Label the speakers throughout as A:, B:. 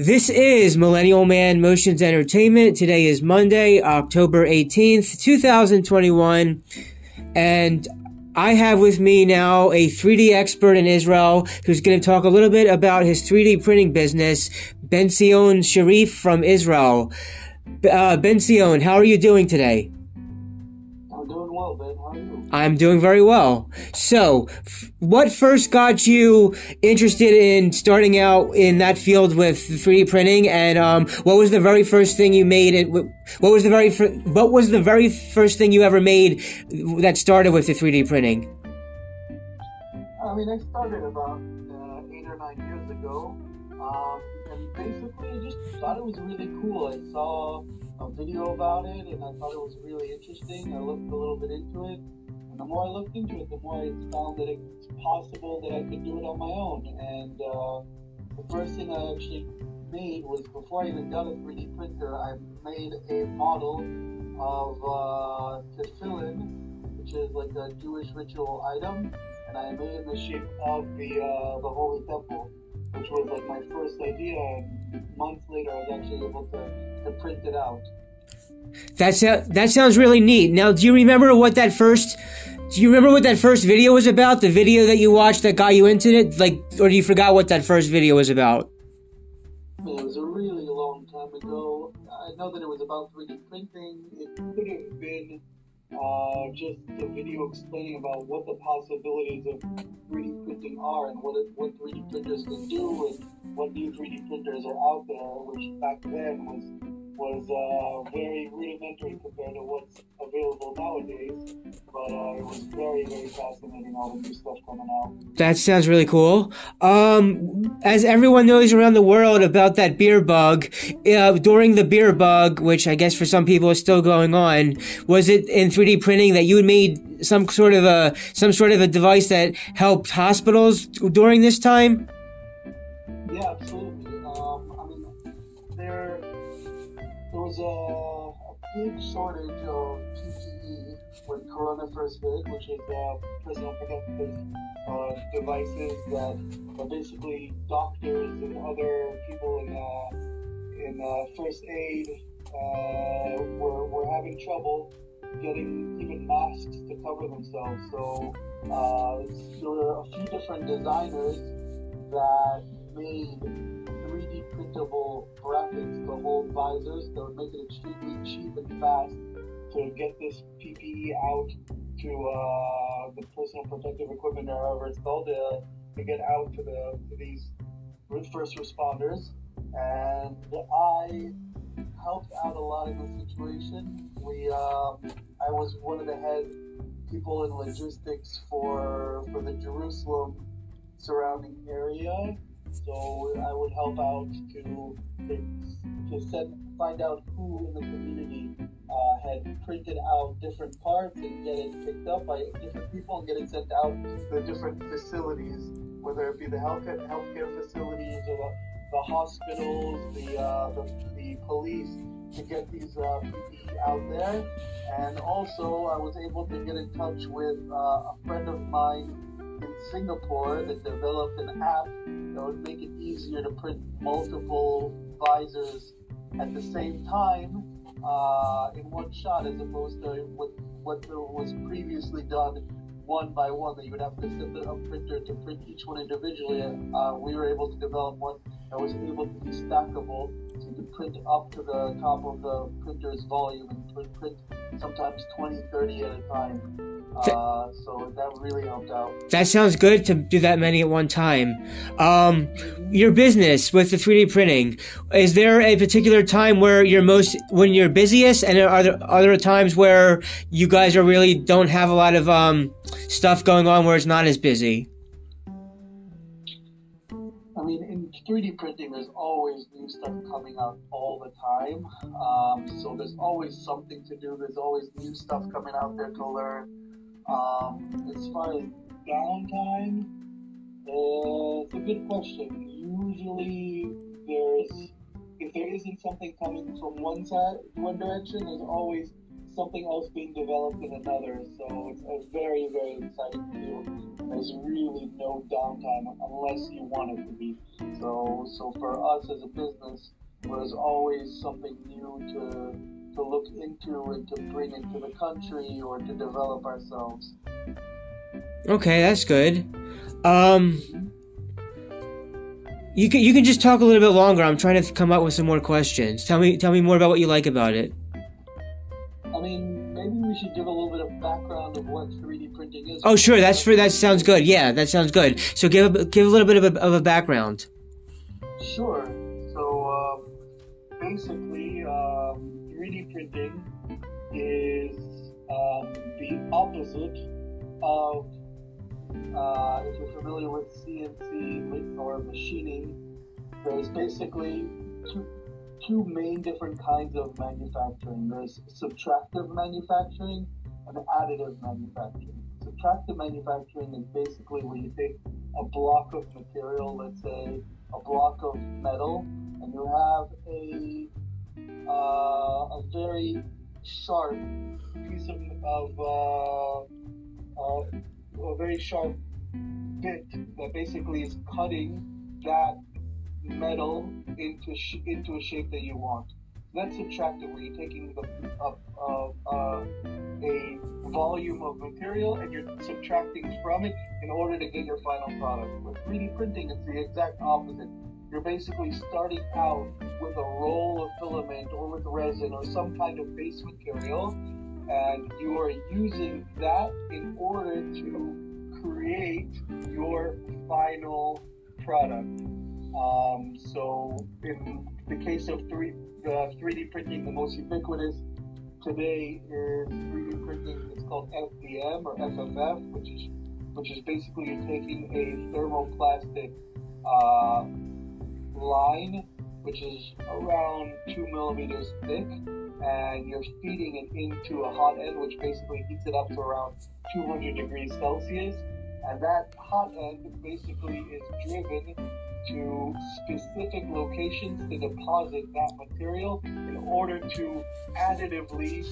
A: This is Millennial Man Motions Entertainment. Today is Monday, October 18th, 2021. And I have with me now a 3D expert in Israel who's going to talk a little bit about his 3D printing business, Benzion Cheirif from Israel. Uh, Benzion, how are you doing today?
B: I'm doing
A: very well. So, f- what first got you interested in starting out in that field with 3D printing, and um, what was the very first thing you made? It what was the very what was the very first thing you ever made that started with the 3D printing?
B: I mean, I started about uh, eight or nine years ago, um, and basically I just thought it was really cool. I saw a video about it, and I thought it was really interesting. I looked a little bit into it, the more I looked into it, the more I found that it's possible that I could do it on my own. And uh, the first thing I actually made was before I even got a 3D printer, I made a model of uh, tefillin, which is like a Jewish ritual item, and I made it in the shape of the uh, the Holy Temple, which was like my first idea. And months later, I was actually able to, to print it out.
A: That so- that sounds really neat. Now, do you remember what that first? Do you remember what that first video was about? The video that you watched that got you into it, like, or do you forgot what that first video was about?
B: It was a really long time ago. I know that it was about 3D printing. It could have been uh, just a video explaining about what the possibilities of 3D printing are and what it, what 3D printers can do and what new 3D printers are out there, which back then was was uh, very rudimentary compared to what's available nowadays. But uh, it was very very fascinating all the new stuff coming out.
A: That sounds really cool. Um, as everyone knows around the world about that beer bug, uh, during the beer bug, which I guess for some people is still going on, was it in 3D printing that you had made some sort of a some sort of a device that helped hospitals during this time?
B: Yeah, absolutely. A, a big shortage of PPE when Corona first hit, which is uh, personal protective uh, devices that are basically doctors and other people in uh, in uh, first aid uh, were were having trouble getting even masks to cover themselves. So uh, there were a few different designers that made 3D printable brackets to hold visors that would make it extremely cheap and fast to get this PPE out to uh, the personal protective equipment however it's called uh, to get out to the to these first responders. And I helped out a lot in the situation. We um, I was one of the head people in logistics for for the Jerusalem surrounding area. So I would help out to to, set, find out who in the community uh, had printed out different parts and get it picked up by different people and get it sent out to the different facilities, whether it be the health healthcare facilities or the, the hospitals, the, uh, the the police, to get these uh, PPE out there. And also, I was able to get in touch with uh, a friend of mine in Singapore that developed an app that would make it easier to print multiple visors at the same time uh, in one shot, as opposed to what what was previously done one by one. That you would have to send a printer to print each one individually. Uh, we were able to develop one that was able to be stackable, so print up to the top of the printer's volume and print, print sometimes 20, 30 at a time. Uh, so that really helped out.
A: That sounds good to do that many at one time. Um, your business with the 3D printing, is there a particular time where you're most, when you're busiest and are there, are there times where you guys are really don't have a lot of, um, stuff going on where it's not as busy?
B: 3D printing, there's always new stuff coming out all the time. Um, so there's always something to do. There's always new stuff coming out there to learn. Um, as far as downtime, uh, it's a good question. Usually, there's if there isn't something coming from one side, one direction, there's always something else being developed in another. So it's a very, very exciting field. There's really no downtime unless you want it to be. So, so for us as a business, there's always something new to to look into and to bring into the country or to develop ourselves.
A: Okay, that's good. Um, you can you can just talk a little bit longer. I'm trying to come up with some more questions. Tell me tell me more about what you like about it.
B: I mean, maybe we should give a little bit of background of what 3D printing is.
A: Oh, sure. That's for that sounds good. Yeah, that sounds good. So give a, give a little bit of a, of a background.
B: Sure. So um, basically, um, 3D printing is um, the opposite of uh, if you're familiar with CNC or machining, there's basically two, two main different kinds of manufacturing. There's subtractive manufacturing and additive manufacturing. Subtractive manufacturing is basically where you take a block of material, let's say a block of metal, and you have a uh, a very sharp piece of, of uh, uh, a very sharp bit that basically is cutting that metal into sh- into a shape that you want. That's subtractive, where you're taking uh, uh, a volume of material and you're subtracting from it in order to get your final product. With 3D printing, it's the exact opposite. You're basically starting out with a roll of filament or with resin or some kind of base material and you are using that in order to create your final product. Um, so, in the case of three, uh, 3D printing, the most ubiquitous today is 3D printing. It's called FDM or FFF, which is which is basically you're taking a thermoplastic uh, line, which is around two millimeters thick, and you're feeding it into a hot end, which basically heats it up to around 200 degrees Celsius. And that hot end basically is driven to specific locations to deposit that material in order to additively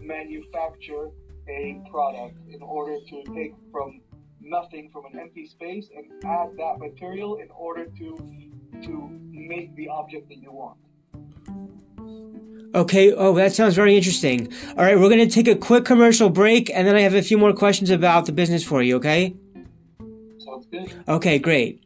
B: manufacture a product, in order to take from nothing from an empty space and add that material in order to to make the object that you want.
A: Okay. Oh, that sounds very interesting. All right, we're going to take a quick commercial break, and then I have a few more questions about the business for you. Okay.
B: Sounds good.
A: Okay, great.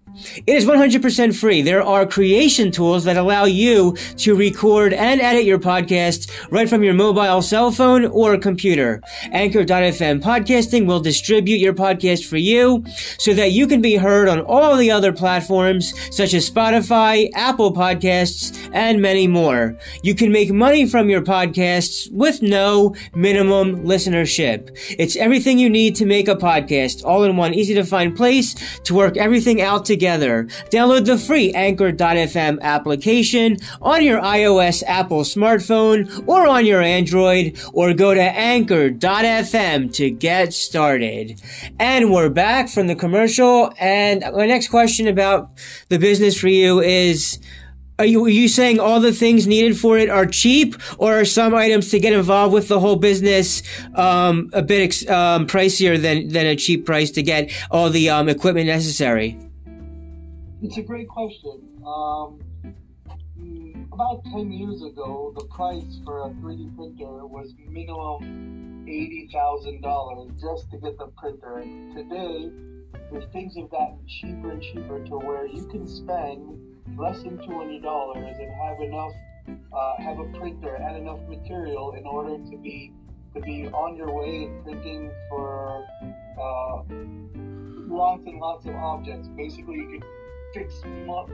A: it is 100% free. There are creation tools that allow you to record and edit your podcast right from your mobile cell phone or computer. Anchor.fm podcasting will distribute your podcast for you so that you can be heard on all the other platforms such as Spotify, Apple Podcasts, and many more. You can make money from your podcasts with no minimum listenership. It's everything you need to make a podcast all in one easy to find place to work everything out together together. Download the free Anchor.fm application on your iOS Apple smartphone or on your Android or go to Anchor.fm to get started. And we're back from the commercial and my next question about the business for you is are you, are you saying all the things needed for it are cheap, or are some items to get involved with the whole business um, a bit um, pricier than, than a cheap price to get all the um, equipment necessary?
B: It's a great question. Um, about 10 years ago, the price for a 3D printer was minimum $80,000 just to get the printer. Today, things have gotten cheaper and cheaper to where you can spend less than $200 and have enough, uh, have a printer and enough material in order to be to be on your way and printing for uh, lots and lots of objects. Basically, you can fix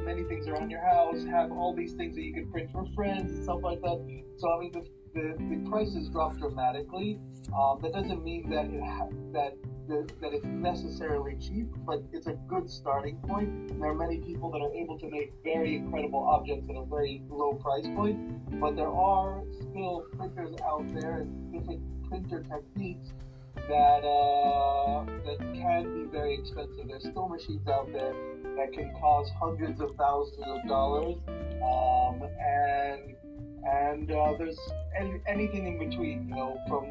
B: many things around your house, have all these things that you can print for friends and stuff like that. So I mean, the, the, the prices drop dramatically. Um, that doesn't mean that it ha- that the, that it's necessarily cheap, but it's a good starting point. There are many people that are able to make very incredible objects at a very low price point, but there are still printers out there and different printer techniques that uh, that can be very expensive. There's still machines out there that can cost hundreds of thousands of dollars, um, and and uh, there's any, anything in between. You know, from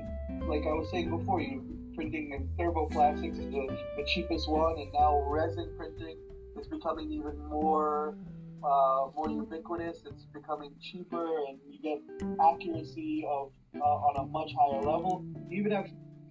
B: like I was saying before, you printing in thermoplastics is the, the cheapest one, and now resin printing is becoming even more uh, more ubiquitous. It's becoming cheaper, and you get accuracy of uh, on a much higher level. You even have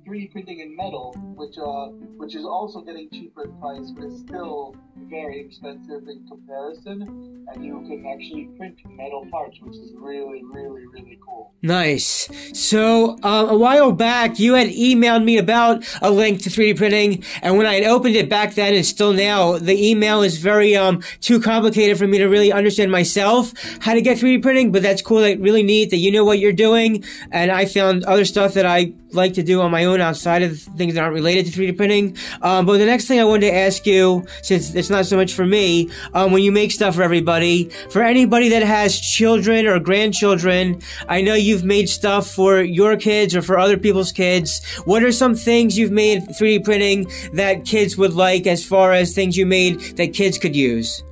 B: 3D printing in metal, which uh, which is also getting cheaper in price, but it's still very expensive in comparison. And you can actually print metal parts, which is really, really, really cool.
A: Nice. So uh, a while back, you had emailed me about a link to 3D printing, and when I had opened it back then and still now, the email is very um too complicated for me to really understand myself how to get 3D printing. But that's cool. Like really neat that you know what you're doing, and I found other stuff that I like to do on my own outside of things that aren't related to 3D printing. Um, but the next thing I wanted to ask you, since it's not so much for me, um, when you make stuff for everybody, for anybody that has children or grandchildren, I know you've made stuff for your kids or for other people's kids. What are some things you've made 3D printing that kids would like as far as things you made that kids could use?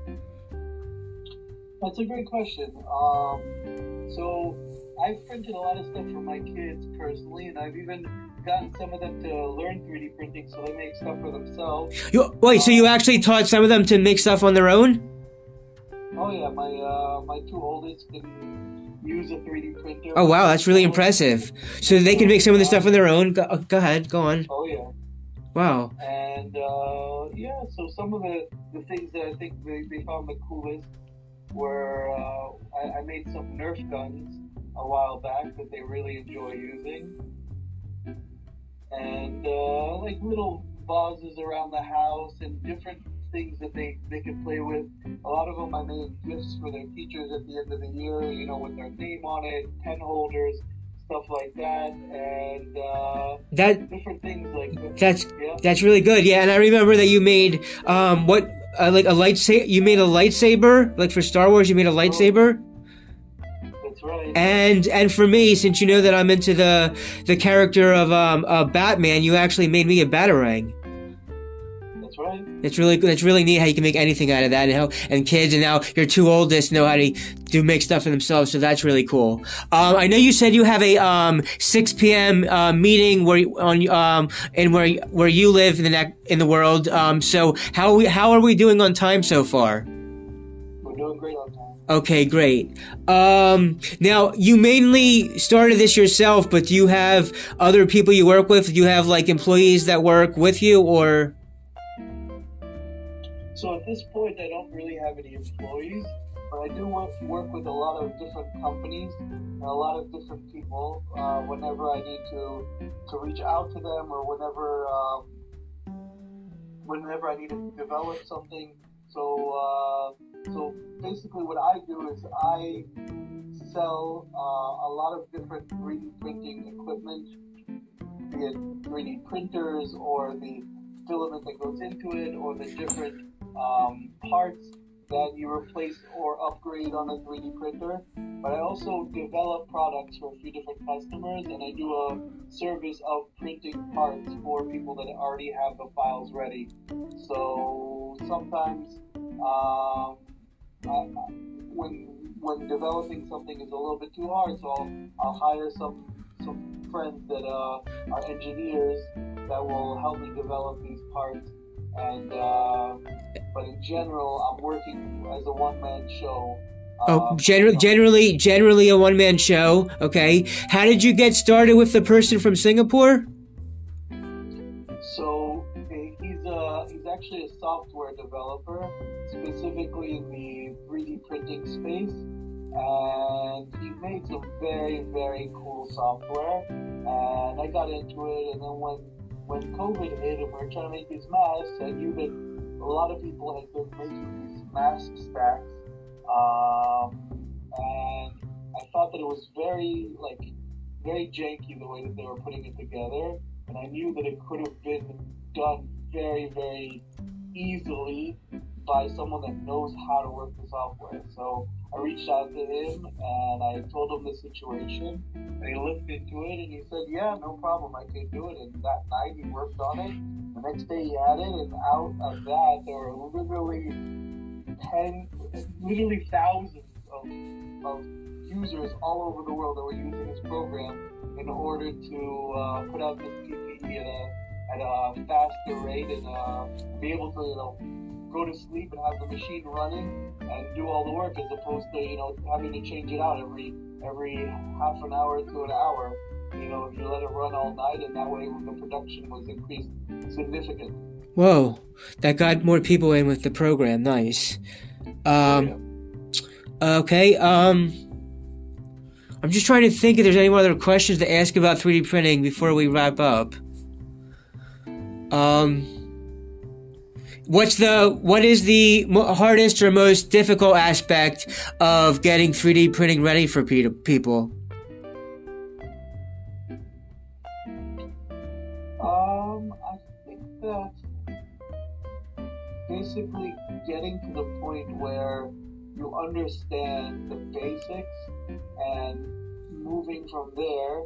B: That's a great question. Um, so I've printed a lot of stuff for my kids personally, and I've even gotten some of them to learn 3D printing so they make stuff for themselves.
A: You, wait, so you actually taught some of them to make stuff on their own?
B: Oh yeah, my uh, my two oldest can use a 3D printer.
A: Oh wow, that's really impressive. So they can make some of the stuff on their own. Go, go ahead, go on.
B: Oh yeah.
A: Wow.
B: And uh, yeah, so some of the, the things that I think they, they found the coolest were uh, I, I made some Nerf guns a while back that they really enjoy using. And uh, like little vases around the house and different things that they, they could play with. A lot of them I made gifts for their teachers at the end of the year, you know, with their name on it, pen holders, stuff like that, and uh,
A: that
B: different things like that.
A: That's
B: yeah.
A: that's really good. Yeah, and I remember that you made um what uh, like a lightsaber. You made a lightsaber like for Star Wars. You made a lightsaber.
B: Right.
A: And and for me, since you know that I'm into the the character of um uh, Batman, you actually made me a batarang.
B: That's right.
A: It's really it's really neat how you can make anything out of that, and how and kids and now your two oldest know how to do make stuff for themselves. So that's really cool. Um, I know you said you have a um 6 p.m. Uh, meeting where you- on um and where where you live in the neck in the world. Um, so how we how are we doing on time so far?
B: Doing great on time.
A: Okay, great. Um, now you mainly started this yourself, but do you have other people you work with? Do you have like employees that work with you, or
B: So at this point, I don't really have any employees, but I do work, work with a lot of different companies and a lot of different people uh, whenever I need to to reach out to them or whenever um, whenever I need to develop something. So uh, so basically, what I do is I sell uh, a lot of different 3D printing equipment, be it 3D printers or the filament that goes into it or the different um, parts that you replace or upgrade on a 3D printer. But I also develop products for a few different customers and I do a service of printing parts for people that already have the files ready. So sometimes um, I, when when developing something is a little bit too hard, so I'll, I'll hire some some friends that uh, are engineers that will help me develop these parts. And uh, but in general, I'm working as a one man show.
A: oh,
B: Um,
A: gener- generally generally a one man show? Okay. How did you get started with the person from Singapore?
B: So eh, he's a he's actually a software developer, specifically in the 3D printing space, and he made some very very cool software. And I got into it, and then when when COVID hit and we were trying to make these masks, I knew that a lot of people had been making these mask stacks, um, and I thought that it was very like very janky the way that they were putting it together, and I knew that it could have been done very, very easily by someone that knows how to work the software. So I reached out to him and I told him the situation. And he looked into it and he said, "Yeah, no problem, I can do it." And that night he worked on it. The next day he had it, and out of that there were literally ten, literally thousands of, of users all over the world that were using this program in order to uh, put out this PPE at a, at a faster rate and uh, be able to, you know, go to sleep and have the machine running and do all the work as opposed to, you know, having to change it out every every half an hour to an hour. You know, if you let it run all night and that way the production was increased significantly.
A: Whoa, that got more people in with the program. Nice. Um, okay. Um, I'm just trying to think if there's any other questions to ask about 3D printing before we wrap up. Um, what's the what is the hardest or most difficult aspect of getting 3D printing ready for people?
B: Um, I think that basically getting to the point where you understand the basics and moving from there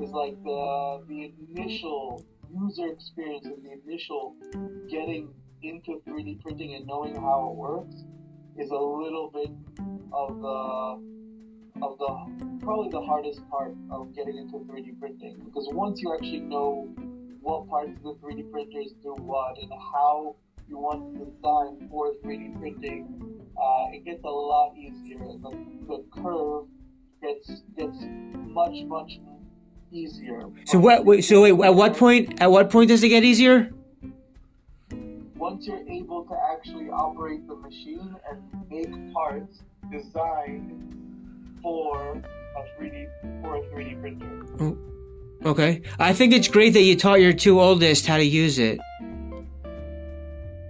B: is like the the initial user experience and the initial getting into 3D printing and knowing how it works is a little bit of the of the probably the hardest part of getting into 3D printing because once you actually know what parts of the 3D printers do what and how you want to design for 3D printing, uh, it gets a lot easier. The, the curve gets gets much much easier.
A: So what? Wait, so wait, at what point? At what point does it get easier?
B: Once you're able to actually operate the machine and make parts designed for a 3D for a 3D printer.
A: Oh, okay, I think it's great that you taught your two oldest how to use it.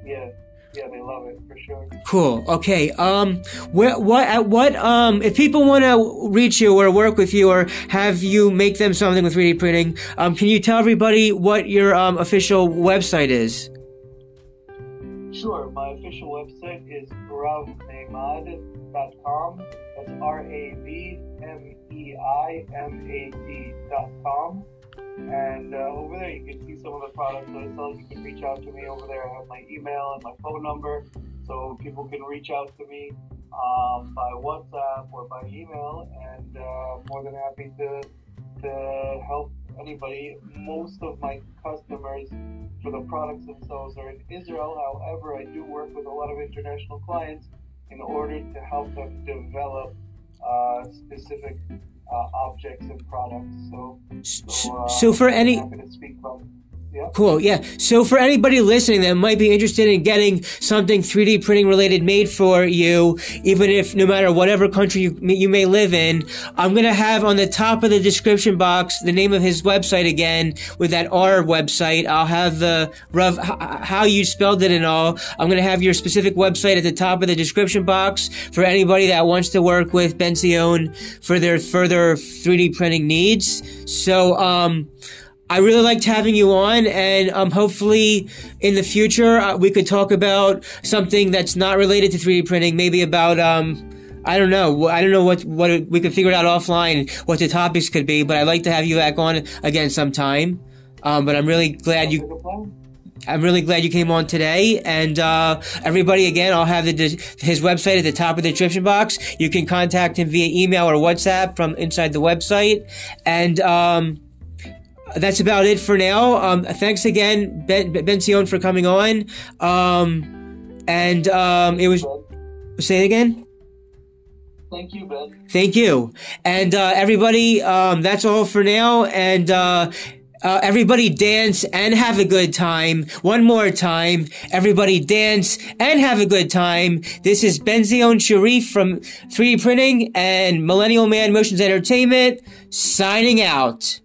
A: Yeah, yeah, they love it for sure. Cool. Okay. Um, where, what, at what, um, if people want to reach you or work with you or have you make them something with 3D printing, um, can you tell everybody what your, um, official website is?
B: My official website is ravmeimad.com. That's R-A-V-M-E-I-M-A-D.com. And uh, over there, you can see some of the products that I sell. You can reach out to me over there. I have my email and my phone number so people can reach out to me um, by WhatsApp or by email, and uh, more than happy to to help anybody. Most of my customers for the products themselves are in Israel. However, I do work with a lot of international clients in order to help them develop uh, specific uh, objects and products. So,
A: so, uh, so for any. Cool. Yeah. So for anybody listening that might be interested in getting something 3D printing related made for you, even if no matter whatever country you, you may live in, I'm going to have on the top of the description box the name of his website again with that R website. I'll have the rough, how you spelled it and all. I'm going to have your specific website at the top of the description box for anybody that wants to work with Benzion for their further 3D printing needs. So, um, I really liked having you on, and um, hopefully in the future uh, we could talk about something that's not related to 3D printing. Maybe about um, I don't know. I don't know what what we could figure it out offline what the topics could be. But I'd like to have you back on again sometime. Um, but I'm really glad you. I'm really glad you came on today. And uh, everybody, again, I'll have the, his website at the top of the description box. You can contact him via email or WhatsApp from inside the website. And um, that's about it for now. Um, thanks again, Ben Benzion, for coming on. Um, and um, it was. Say it again.
B: Thank you, Ben.
A: Thank you, and uh, everybody. Um, that's all for now, and. Uh, uh, everybody dance and have a good time. One more time. Everybody dance and have a good time. This is Benzion Cheirif from 3D Printing and Millennial Man Motions Entertainment signing out.